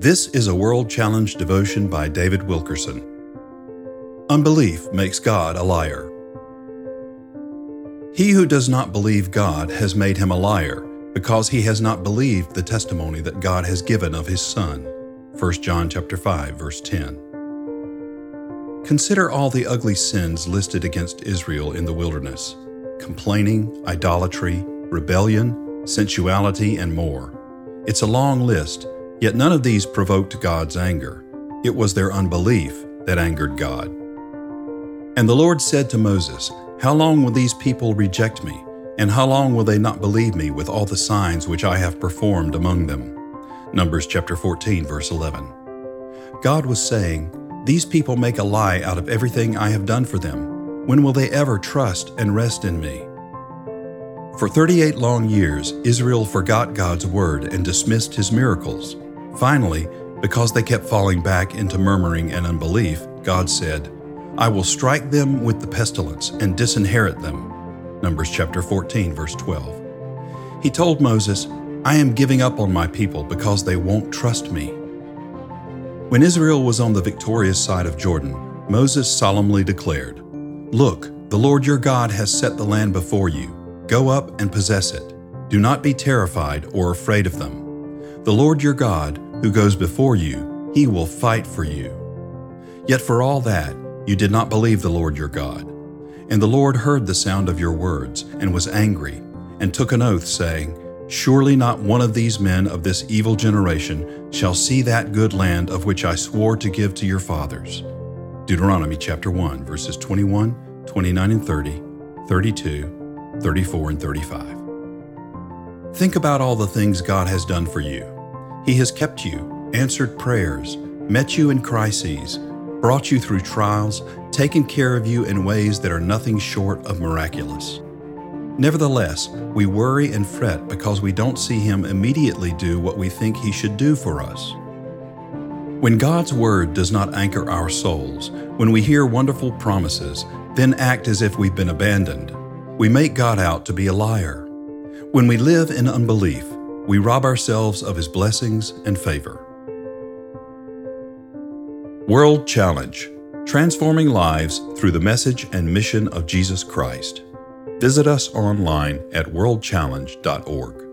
This is a World Challenge devotion by David Wilkerson. Unbelief makes God a liar. He who does not believe God has made him a liar, because he has not believed the testimony that God has given of his Son. 1 John chapter 5 verse 10. Consider all the ugly sins listed against Israel in the wilderness: complaining, idolatry, rebellion, sensuality, and more. It's a long list Yet none of these provoked God's anger. It was their unbelief that angered God. And the Lord said to Moses, How long will these people reject me? And how long will they not believe me with all the signs which I have performed among them? Numbers chapter 14, verse 11. God was saying, These people make a lie out of everything I have done for them. When will they ever trust and rest in me? For 38 long years, Israel forgot God's word and dismissed his miracles. Finally, because they kept falling back into murmuring and unbelief, God said, I will strike them with the pestilence and disinherit them. Numbers chapter 14, verse 12. He told Moses, I am giving up on my people because they won't trust me. When Israel was on the victorious side of Jordan, Moses solemnly declared, Look, the Lord your God has set the land before you. Go up and possess it. Do not be terrified or afraid of them. The Lord your God, who goes before you, he will fight for you. Yet for all that, you did not believe the Lord your God. And the Lord heard the sound of your words, and was angry, and took an oath, saying, Surely not one of these men of this evil generation shall see that good land of which I swore to give to your fathers. Deuteronomy chapter 1, verses 21, 29 and 30, 32, 34 and 35. Think about all the things God has done for you. He has kept you, answered prayers, met you in crises, brought you through trials, taken care of you in ways that are nothing short of miraculous. Nevertheless, we worry and fret because we don't see Him immediately do what we think He should do for us. When God's Word does not anchor our souls, when we hear wonderful promises, then act as if we've been abandoned, we make God out to be a liar. When we live in unbelief, we rob ourselves of His blessings and favor. World Challenge Transforming Lives Through the Message and Mission of Jesus Christ. Visit us online at worldchallenge.org.